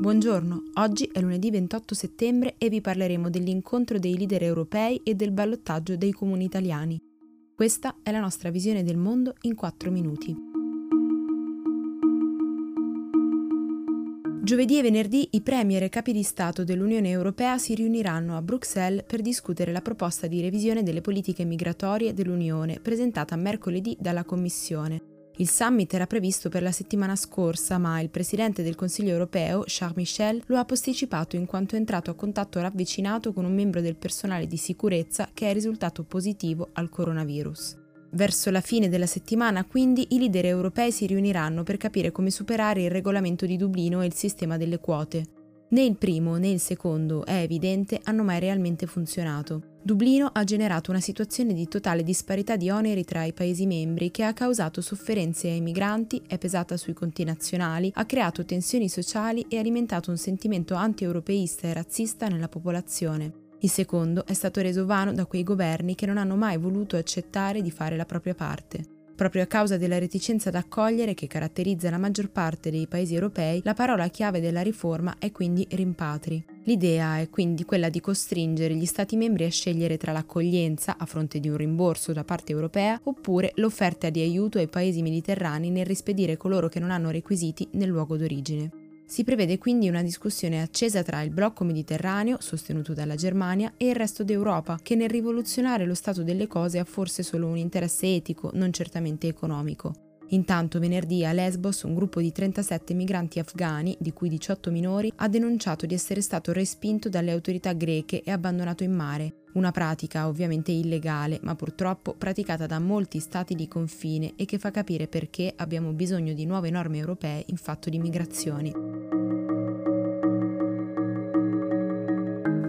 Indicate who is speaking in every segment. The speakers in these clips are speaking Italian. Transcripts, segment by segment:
Speaker 1: Buongiorno, oggi è lunedì 28 settembre e vi parleremo dell'incontro dei leader europei e del ballottaggio dei comuni italiani. Questa è la nostra visione del mondo in 4 minuti. Giovedì e venerdì i premier e capi di Stato dell'Unione Europea si riuniranno a Bruxelles per discutere la proposta di revisione delle politiche migratorie dell'Unione presentata mercoledì dalla Commissione. Il summit era previsto per la settimana scorsa, ma il presidente del Consiglio europeo, Charles Michel, lo ha posticipato in quanto è entrato a contatto ravvicinato con un membro del personale di sicurezza che è risultato positivo al coronavirus. Verso la fine della settimana, quindi, i leader europei si riuniranno per capire come superare il regolamento di Dublino e il sistema delle quote. Né il primo né il secondo, è evidente, hanno mai realmente funzionato. Dublino ha generato una situazione di totale disparità di oneri tra i Paesi membri che ha causato sofferenze ai migranti, è pesata sui conti nazionali, ha creato tensioni sociali e alimentato un sentimento anti-europeista e razzista nella popolazione. Il secondo è stato reso vano da quei governi che non hanno mai voluto accettare di fare la propria parte. Proprio a causa della reticenza ad accogliere che caratterizza la maggior parte dei paesi europei, la parola chiave della riforma è quindi rimpatri. L'idea è quindi quella di costringere gli Stati membri a scegliere tra l'accoglienza, a fronte di un rimborso da parte europea, oppure l'offerta di aiuto ai paesi mediterranei nel rispedire coloro che non hanno requisiti nel luogo d'origine. Si prevede quindi una discussione accesa tra il blocco mediterraneo, sostenuto dalla Germania, e il resto d'Europa, che nel rivoluzionare lo stato delle cose ha forse solo un interesse etico, non certamente economico. Intanto venerdì a Lesbos un gruppo di 37 migranti afghani, di cui 18 minori, ha denunciato di essere stato respinto dalle autorità greche e abbandonato in mare, una pratica ovviamente illegale, ma purtroppo praticata da molti stati di confine e che fa capire perché abbiamo bisogno di nuove norme europee in fatto di migrazioni.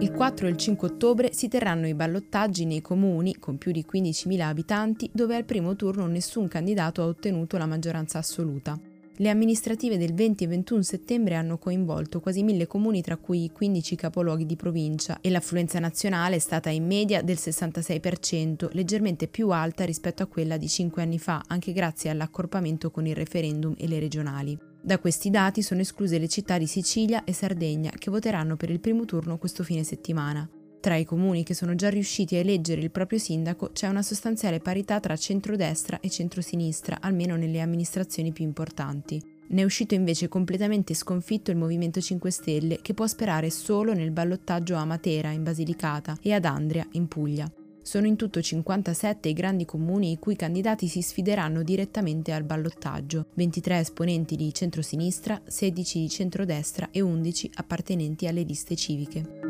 Speaker 1: Il 4 e il 5 ottobre si terranno i ballottaggi nei comuni con più di 15.000 abitanti dove al primo turno nessun candidato ha ottenuto la maggioranza assoluta. Le amministrative del 20 e 21 settembre hanno coinvolto quasi mille comuni tra cui i 15 capoluoghi di provincia e l'affluenza nazionale è stata in media del 66%, leggermente più alta rispetto a quella di 5 anni fa, anche grazie all'accorpamento con il referendum e le regionali. Da questi dati sono escluse le città di Sicilia e Sardegna che voteranno per il primo turno questo fine settimana. Tra i comuni che sono già riusciti a eleggere il proprio sindaco c'è una sostanziale parità tra centrodestra e centrosinistra, almeno nelle amministrazioni più importanti. Ne è uscito invece completamente sconfitto il Movimento 5 Stelle, che può sperare solo nel ballottaggio a Matera, in Basilicata, e ad Andria, in Puglia. Sono in tutto 57 i grandi comuni i cui candidati si sfideranno direttamente al ballottaggio, 23 esponenti di centrosinistra, 16 di centrodestra e 11 appartenenti alle liste civiche.